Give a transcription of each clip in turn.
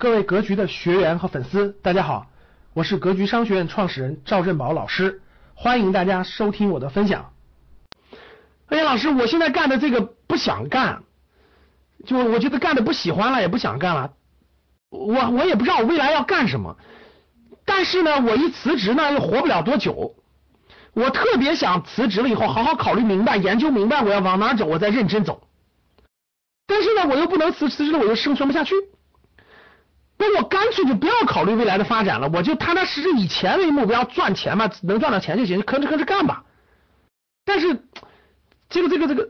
各位格局的学员和粉丝，大家好，我是格局商学院创始人赵振宝老师，欢迎大家收听我的分享。哎呀，老师，我现在干的这个不想干，就我觉得干的不喜欢了，也不想干了。我我也不知道我未来要干什么，但是呢，我一辞职呢又活不了多久。我特别想辞职了以后好好考虑明白，研究明白我要往哪走，我再认真走。但是呢，我又不能辞辞职了，我又生存不下去。干脆就不要考虑未来的发展了，我就踏踏实实以钱为目标赚钱嘛，能赚到钱就行，吭哧吭哧干吧。但是这个这个这个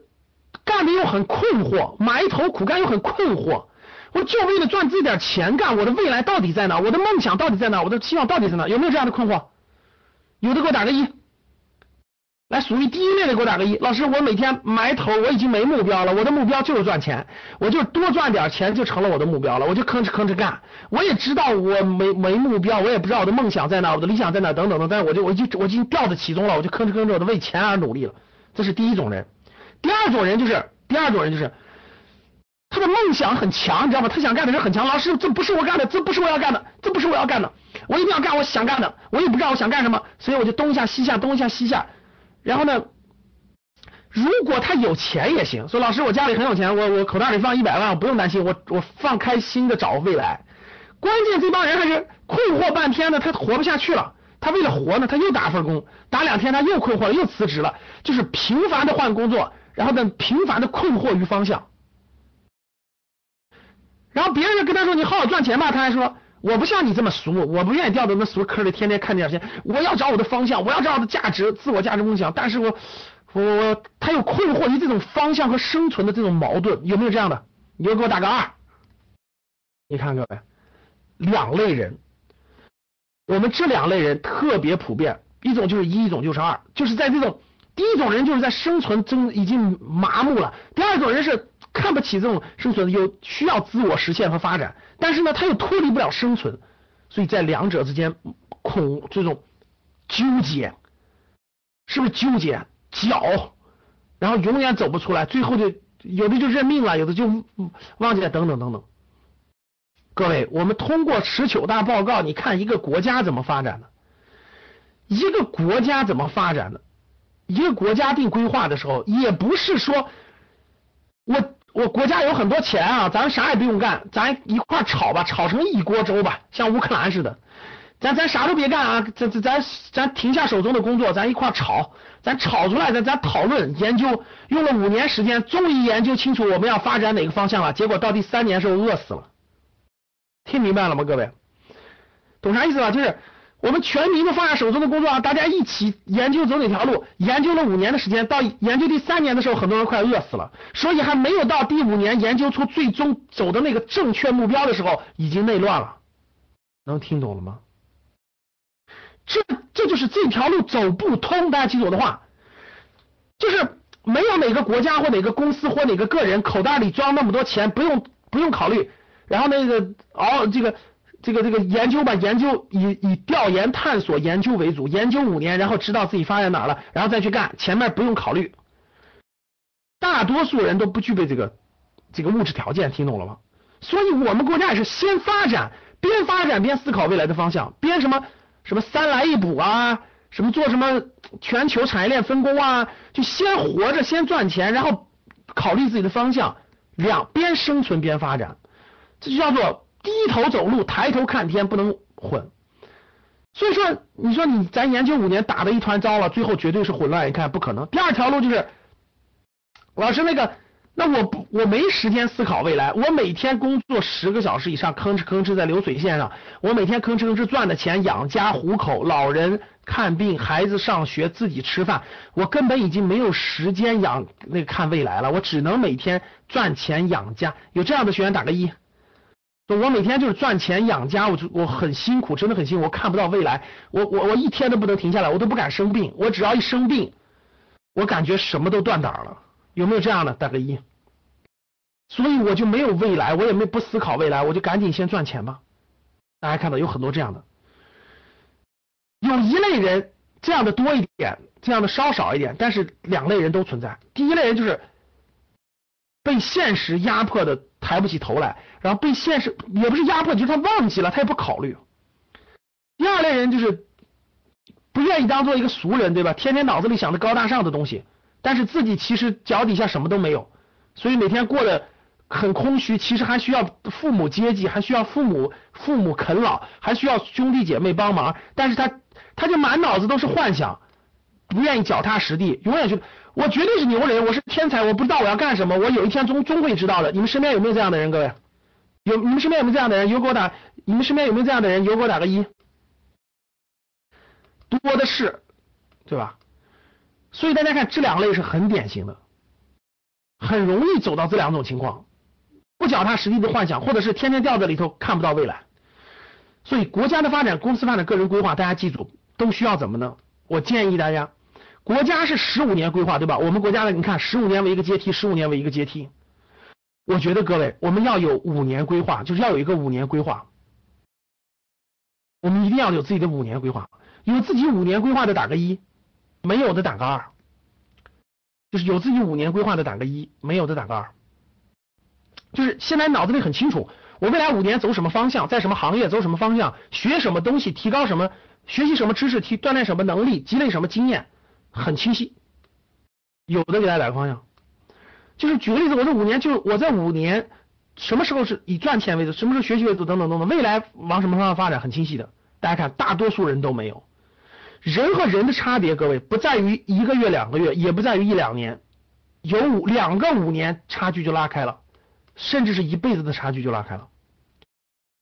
干的又很困惑，埋头苦干又很困惑。我就为了赚这点钱干，我的未来到底在哪？我的梦想到底在哪？我的期望到底在哪？有没有这样的困惑？有的给我打个一。来，属于第一类的给我打个一。老师，我每天埋头，我已经没目标了。我的目标就是赚钱，我就多赚点钱就成了我的目标了。我就吭哧吭哧干。我也知道我没没目标，我也不知道我的梦想在哪，我的理想在哪，等等的。但是我就我就我已经掉在其中了，我就吭哧吭哧的为钱而努力了。这是第一种人。第二种人就是第二种人就是他的梦想很强，你知道吗？他想干的事很强。老师，这不是我干的，这不是我要干的，这不是我要干的。我一定要干我想干的，我也不知道我想干什么，所以我就东一下西一下，东一下西一下。然后呢？如果他有钱也行，说老师我家里很有钱，我我口袋里放一百万，我不用担心，我我放开心的找未来。关键这帮人还是困惑半天呢，他活不下去了。他为了活呢，他又打份工，打两天他又困惑了，又辞职了，就是频繁的换工作，然后呢频繁的困惑于方向。然后别人跟他说你好好赚钱吧，他还说。我不像你这么俗，我不愿意掉到那俗坑里，天天看这些钱。我要找我的方向，我要找我的价值、自我价值梦想。但是我，我我他又困惑于这种方向和生存的这种矛盾，有没有这样的？你就给我打个二。你看各位，两类人，我们这两类人特别普遍，一种就是一，一种就是二，就是在这种第一种人就是在生存中已经麻木了，第二种人是。看不起这种生存，有需要自我实现和发展，但是呢，他又脱离不了生存，所以在两者之间恐这种纠结，是不是纠结搅，然后永远走不出来，最后就有的就认命了，有的就忘记了，等等等等。各位，我们通过十九大报告，你看一个国家怎么发展的，一个国家怎么发展的，一个国家定规划的时候，也不是说我。我国家有很多钱啊，咱啥也不用干，咱一块炒吧，炒成一锅粥吧，像乌克兰似的。咱咱啥都别干啊，咱咱咱咱停下手中的工作，咱一块炒，咱炒出来，咱咱讨论研究，用了五年时间，终于研究清楚我们要发展哪个方向了。结果到第三年时候饿死了，听明白了吗，各位？懂啥意思吧？就是。我们全民都放下手中的工作啊，大家一起研究走哪条路。研究了五年的时间，到研究第三年的时候，很多人快饿死了。所以还没有到第五年研究出最终走的那个正确目标的时候，已经内乱了。能听懂了吗？这这就是这条路走不通。大家记住我的话，就是没有哪个国家或哪个公司或哪个个人口袋里装那么多钱，不用不用考虑。然后那个熬这个。这个这个研究吧，研究以以调研探索研究为主，研究五年，然后知道自己发展哪了，然后再去干，前面不用考虑。大多数人都不具备这个这个物质条件，听懂了吗？所以我们国家也是先发展，边发展边思考未来的方向，边什么什么三来一补啊，什么做什么全球产业链分工啊，就先活着，先赚钱，然后考虑自己的方向，两边生存边发展，这就叫做。低头走路，抬头看天，不能混。所以说，你说你咱研究五年打的一团糟了，最后绝对是混乱。一看不可能。第二条路就是，老师那个，那我不我没时间思考未来。我每天工作十个小时以上，吭哧吭哧在流水线上。我每天吭哧吭哧赚的钱养家糊口，老人看病，孩子上学，自己吃饭。我根本已经没有时间养那个看未来了。我只能每天赚钱养家。有这样的学员打个一。我每天就是赚钱养家，我就我很辛苦，真的很辛苦，我看不到未来，我我我一天都不能停下来，我都不敢生病，我只要一生病，我感觉什么都断档了，有没有这样的？打个一。所以我就没有未来，我也没不思考未来，我就赶紧先赚钱吧。大家看到有很多这样的，有一类人这样的多一点，这样的稍少一点，但是两类人都存在。第一类人就是被现实压迫的。抬不起头来，然后被现实也不是压迫，就是他忘记了，他也不考虑。第二类人就是不愿意当做一个俗人，对吧？天天脑子里想着高大上的东西，但是自己其实脚底下什么都没有，所以每天过得很空虚。其实还需要父母接济，还需要父母父母啃老，还需要兄弟姐妹帮忙，但是他他就满脑子都是幻想，不愿意脚踏实地，永远觉得我绝对是牛人，我是天才，我不知道我要干什么，我有一天终终会知道的。你们身边有没有这样的人？各位，有你们身边有没有这样的人？有给我打，你们身边有没有这样的人？有给我打个一。多的是，对吧？所以大家看这两类是很典型的，很容易走到这两种情况：不脚踏实地的幻想，或者是天天掉在里头看不到未来。所以国家的发展、公司发展、个人规划，大家记住都需要怎么呢？我建议大家，国家是十五年规划，对吧？我们国家的你看，十五年为一个阶梯，十五年为一个阶梯。我觉得各位，我们要有五年规划，就是要有一个五年规划。我们一定要有自己的五年规划。有自己五年规划的打个一，没有的打个二。就是有自己五年规划的打个一，没有的打个二。就是现在脑子里很清楚，我未来五年走什么方向，在什么行业走什么方向，学什么东西，提高什么，学习什么知识，提锻炼什么能力，积累什么经验，很清晰。有的给大家打个方向，就是举个例子，我这五年就我在五年什么时候是以赚钱为主，什么时候学习为主，等等等等，未来往什么方向发展，很清晰的。大家看，大多数人都没有。人和人的差别，各位不在于一个月、两个月，也不在于一两年，有五两个五年差距就拉开了，甚至是一辈子的差距就拉开了。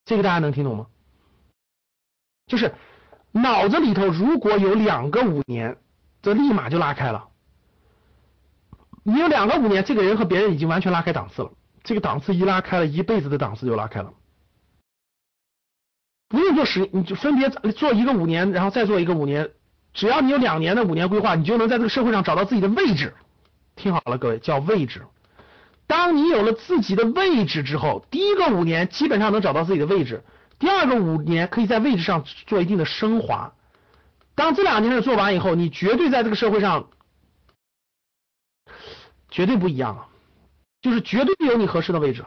这个大家能听懂吗？就是脑子里头如果有两个五年，这立马就拉开了。你有两个五年，这个人和别人已经完全拉开档次了。这个档次一拉开了，一辈子的档次就拉开了。不用做十，你就分别做一个五年，然后再做一个五年。只要你有两年的五年规划，你就能在这个社会上找到自己的位置。听好了，各位，叫位置。当你有了自己的位置之后，第一个五年基本上能找到自己的位置，第二个五年可以在位置上做一定的升华。当这两件事做完以后，你绝对在这个社会上绝对不一样了，就是绝对有你合适的位置，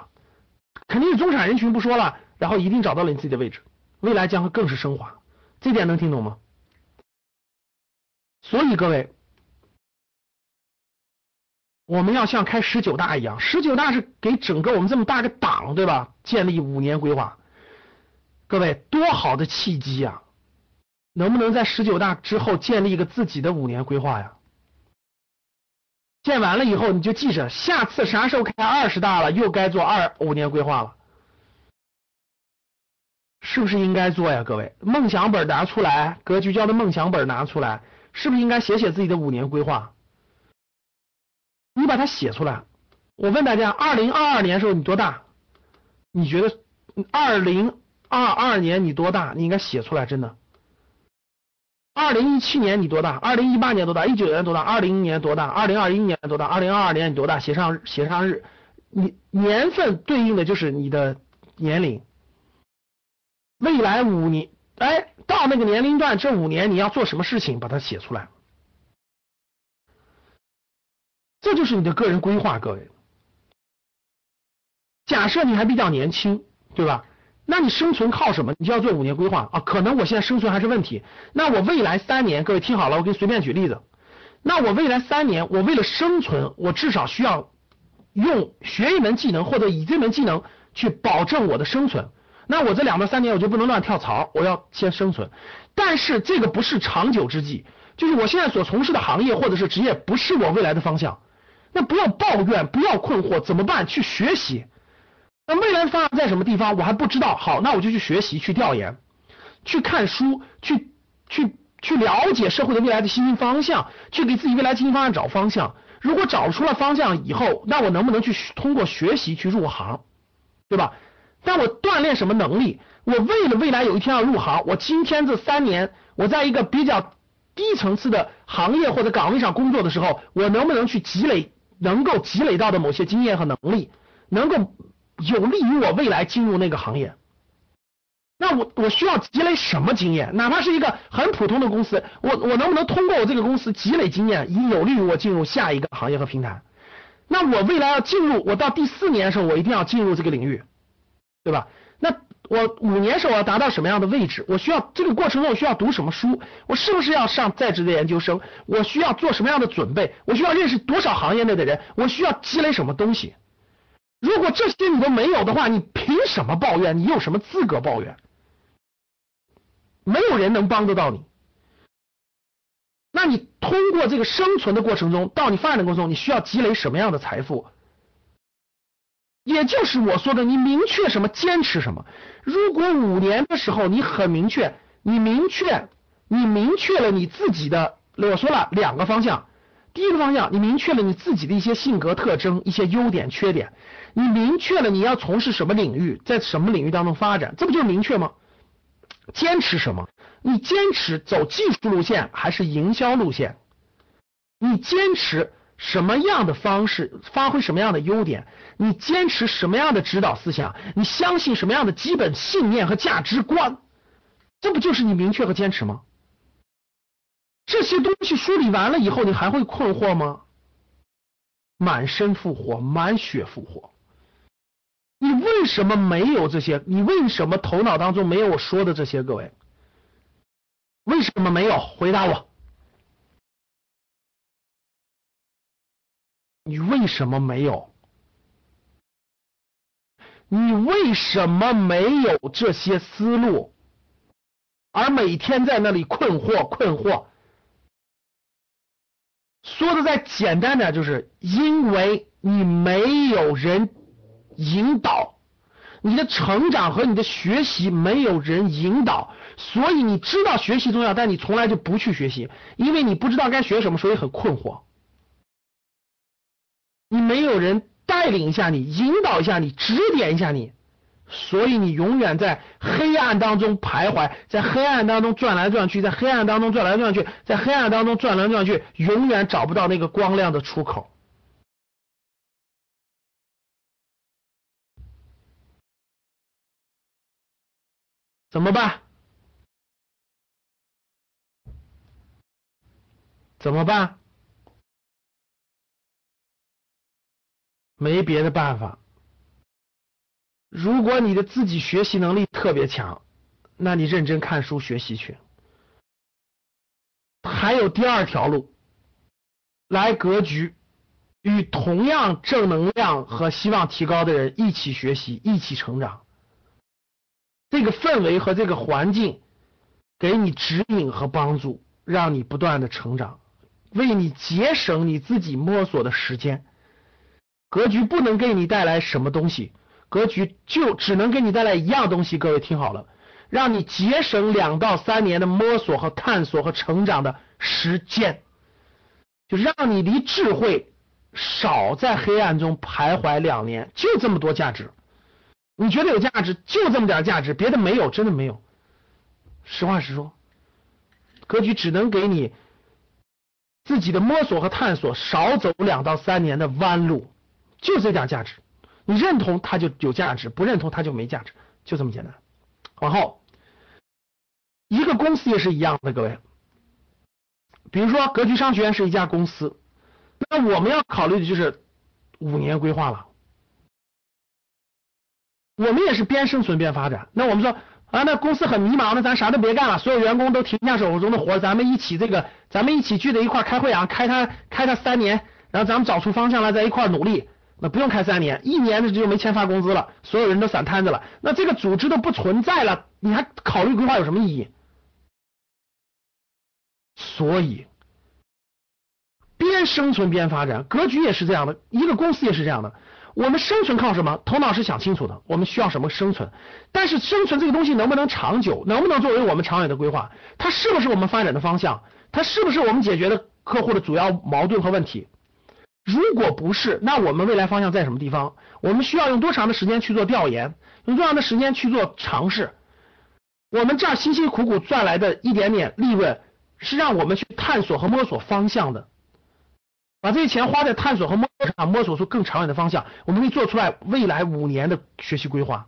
肯定是中产人群不说了，然后一定找到了你自己的位置。未来将会更是升华，这点能听懂吗？所以各位，我们要像开十九大一样，十九大是给整个我们这么大个党，对吧？建立五年规划，各位多好的契机啊！能不能在十九大之后建立一个自己的五年规划呀？建完了以后，你就记着，下次啥时候开二十大了，又该做二五年规划了。是不是应该做呀，各位？梦想本拿出来，格局教的梦想本拿出来，是不是应该写写自己的五年规划？你把它写出来。我问大家，二零二二年的时候你多大？你觉得二零二二年你多大？你应该写出来，真的。二零一七年你多大？二零一八年多大？一九年多大？二零年多大？二零二一年多大？二零二二年你多大？写上写上日，你年份对应的就是你的年龄。未来五年，哎，到那个年龄段，这五年你要做什么事情，把它写出来，这就是你的个人规划，各位。假设你还比较年轻，对吧？那你生存靠什么？你就要做五年规划啊。可能我现在生存还是问题，那我未来三年，各位听好了，我给你随便举例子。那我未来三年，我为了生存，我至少需要用学一门技能，或者以这门技能去保证我的生存。那我这两到三年我就不能乱跳槽，我要先生存。但是这个不是长久之计，就是我现在所从事的行业或者是职业不是我未来的方向。那不要抱怨，不要困惑，怎么办？去学习。那未来方向在什么地方？我还不知道。好，那我就去学习，去调研，去看书，去去去了解社会的未来的新兴方向，去给自己未来新兴方向找方向。如果找出了方向以后，那我能不能去通过学习去入行，对吧？但我锻炼什么能力？我为了未来有一天要入行，我今天这三年我在一个比较低层次的行业或者岗位上工作的时候，我能不能去积累能够积累到的某些经验和能力，能够有利于我未来进入那个行业？那我我需要积累什么经验？哪怕是一个很普通的公司，我我能不能通过我这个公司积累经验，以有利于我进入下一个行业和平台？那我未来要进入，我到第四年的时候，我一定要进入这个领域，对吧？那我五年时候我要达到什么样的位置？我需要这个过程中我需要读什么书？我是不是要上在职的研究生？我需要做什么样的准备？我需要认识多少行业内的人？我需要积累什么东西？如果这些你都没有的话，你凭什么抱怨？你有什么资格抱怨？没有人能帮得到你。那你通过这个生存的过程中，到你发展的过程中，你需要积累什么样的财富？也就是我说的，你明确什么，坚持什么。如果五年的时候你很明确，你明确，你明确了你自己的，我说了两个方向。第一个方向，你明确了你自己的一些性格特征、一些优点、缺点，你明确了你要从事什么领域，在什么领域当中发展，这不就明确吗？坚持什么？你坚持走技术路线还是营销路线？你坚持什么样的方式，发挥什么样的优点？你坚持什么样的指导思想？你相信什么样的基本信念和价值观？这不就是你明确和坚持吗？这些东西梳理完了以后，你还会困惑吗？满身复活，满血复活。你为什么没有这些？你为什么头脑当中没有我说的这些？各位，为什么没有？回答我。你为什么没有？你为什么没有这些思路？而每天在那里困惑困惑。说的再简单点，就是因为你没有人。引导你的成长和你的学习没有人引导，所以你知道学习重要，但你从来就不去学习，因为你不知道该学什么，所以很困惑。你没有人带领一下你，引导一下你，指点一下你，所以你永远在黑暗当中徘徊，在黑暗当中转来转去，在黑暗当中转来转去，在黑暗当中转来转去，永远找不到那个光亮的出口。怎么办？怎么办？没别的办法。如果你的自己学习能力特别强，那你认真看书学习去。还有第二条路，来格局，与同样正能量和希望提高的人一起学习，一起成长。这个氛围和这个环境给你指引和帮助，让你不断的成长，为你节省你自己摸索的时间。格局不能给你带来什么东西，格局就只能给你带来一样东西。各位听好了，让你节省两到三年的摸索和探索和成长的时间，就让你离智慧少在黑暗中徘徊两年，就这么多价值。你觉得有价值，就这么点价值，别的没有，真的没有。实话实说，格局只能给你自己的摸索和探索，少走两到三年的弯路，就这点价值。你认同它就有价值，不认同它就没价值，就这么简单。往后，一个公司也是一样的，各位。比如说，格局商学院是一家公司，那我们要考虑的就是五年规划了。我们也是边生存边发展。那我们说啊，那公司很迷茫，那咱啥都别干了，所有员工都停下手中的活，咱们一起这个，咱们一起聚在一块开会啊，开他开他三年，然后咱们找出方向来，在一块努力。那不用开三年，一年的就没钱发工资了，所有人都散摊子了，那这个组织都不存在了，你还考虑规划有什么意义？所以边生存边发展，格局也是这样的，一个公司也是这样的。我们生存靠什么？头脑是想清楚的。我们需要什么生存？但是生存这个东西能不能长久？能不能作为我们长远的规划？它是不是我们发展的方向？它是不是我们解决的客户的主要矛盾和问题？如果不是，那我们未来方向在什么地方？我们需要用多长的时间去做调研？用多长的时间去做尝试？我们这儿辛辛苦苦赚来的一点点利润，是让我们去探索和摸索方向的。把这些钱花在探索和摸索上，摸索出更长远的方向，我们可以做出来未来五年的学习规划。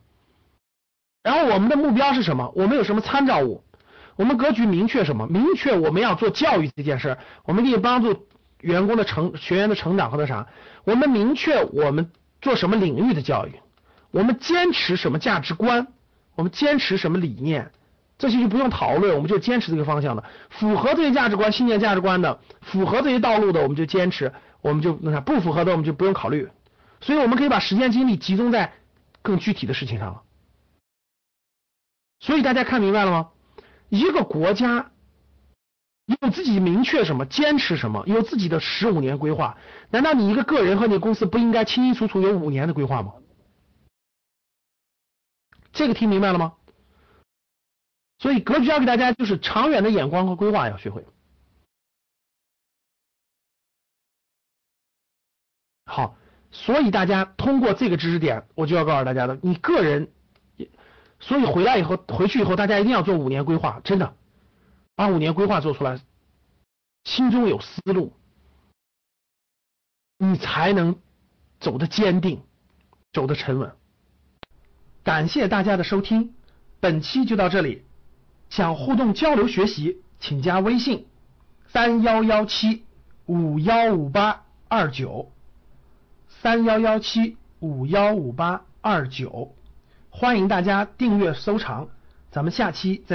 然后我们的目标是什么？我们有什么参照物？我们格局明确什么？明确我们要做教育这件事儿，我们可以帮助员工的成学员的成长和那啥，我们明确我们做什么领域的教育，我们坚持什么价值观，我们坚持什么理念，这些就不用讨论，我们就坚持这个方向的，符合这些价值观、信念、价值观的，符合这些道路的，我们就坚持，我们就那啥，不符合的我们就不用考虑。所以我们可以把时间精力集中在更具体的事情上了。所以大家看明白了吗？一个国家。有自己明确什么，坚持什么，有自己的十五年规划。难道你一个个人和你公司不应该清清楚楚有五年的规划吗？这个听明白了吗？所以格局要给大家就是长远的眼光和规划要学会。好，所以大家通过这个知识点，我就要告诉大家的，你个人，所以回来以后回去以后，大家一定要做五年规划，真的。把五年规划做出来，心中有思路，你才能走得坚定，走得沉稳。感谢大家的收听，本期就到这里。想互动交流学习，请加微信三幺幺七五幺五八二九三幺幺七五幺五八二九，欢迎大家订阅收藏，咱们下期再。